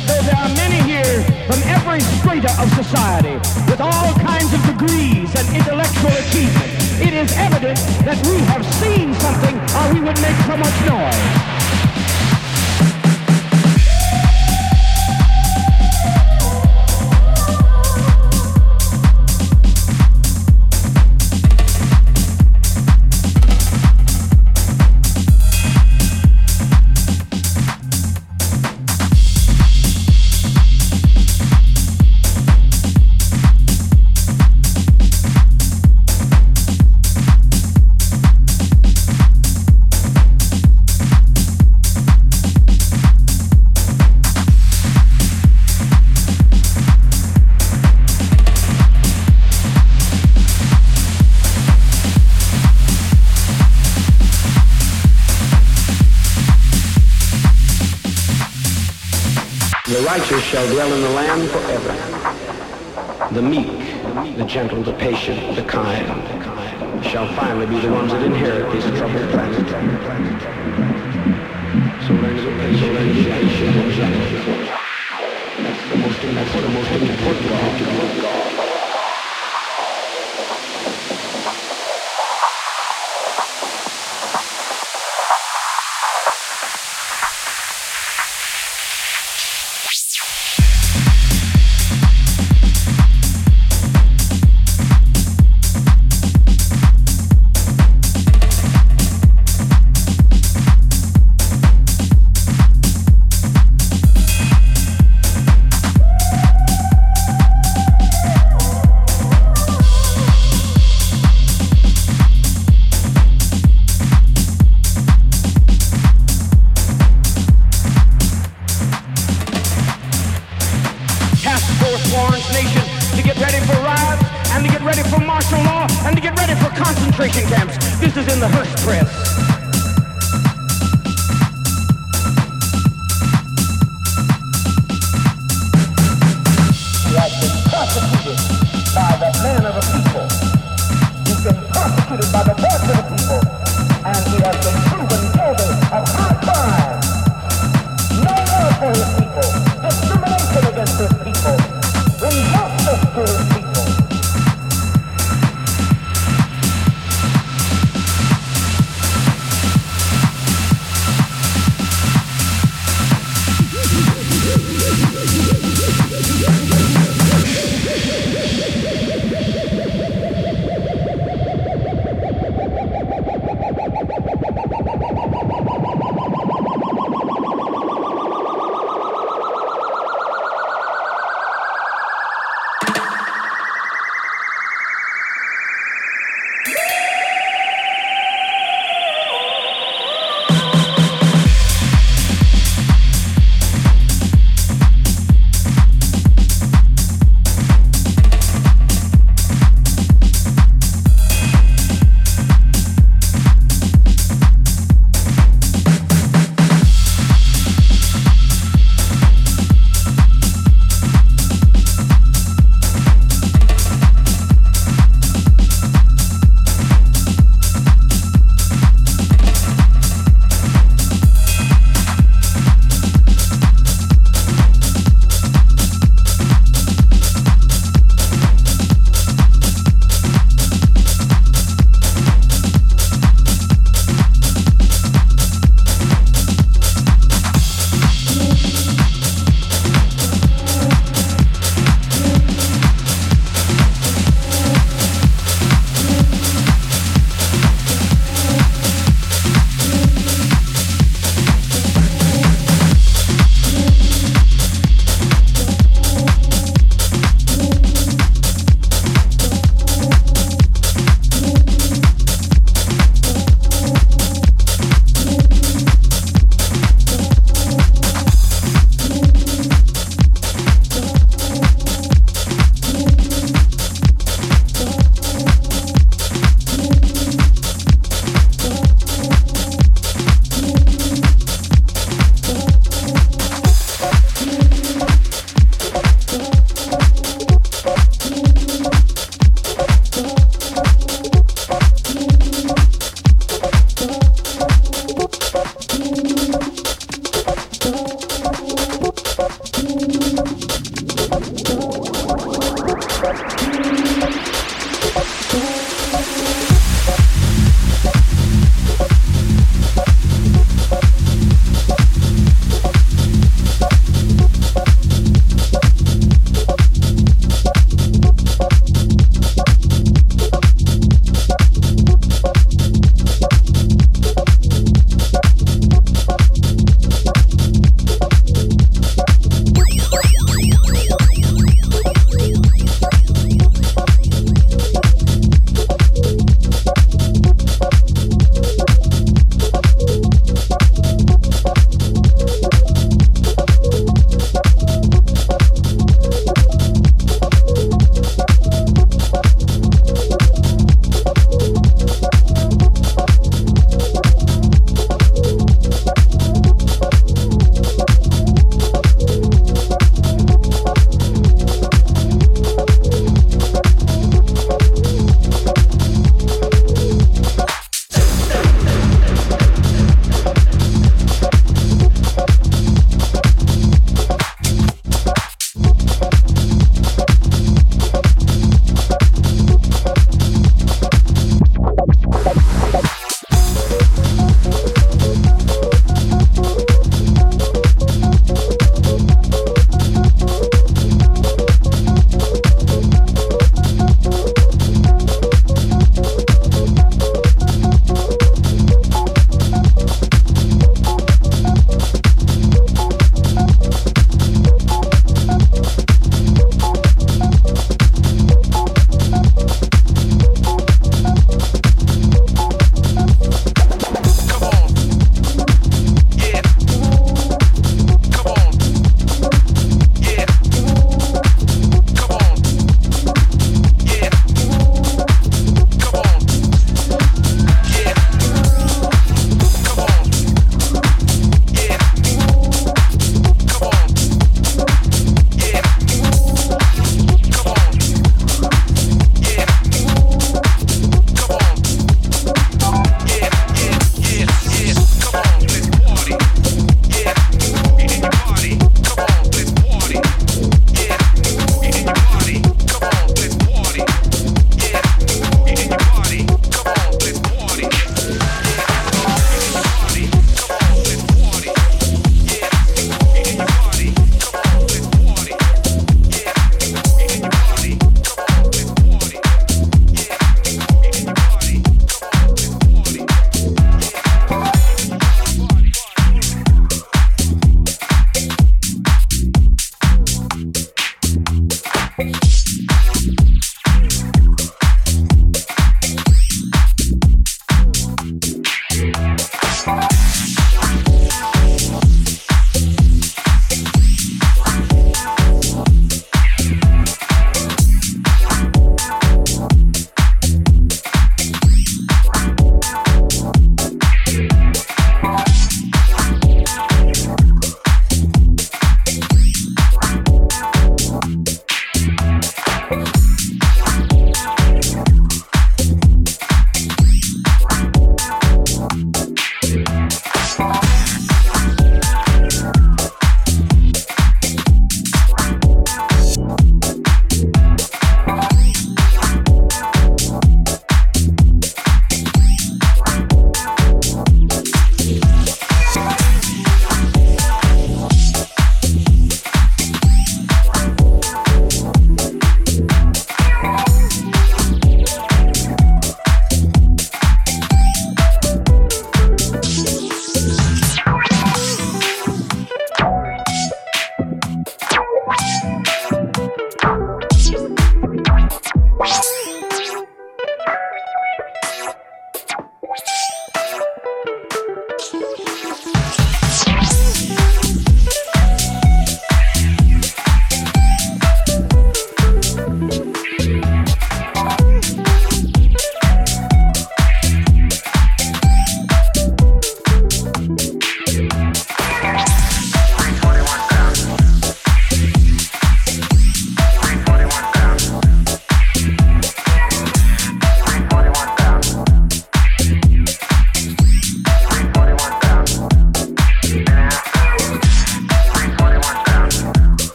that though there are many here from every strata of society with all kinds of degrees and intellectual achievement, it is evident that we have seen something or we would make so much noise. Righteous shall dwell in the land forever. The meek, the gentle, the patient, the kind, shall finally be the ones that inherit this troubled planet. So. That's the most, that's the most important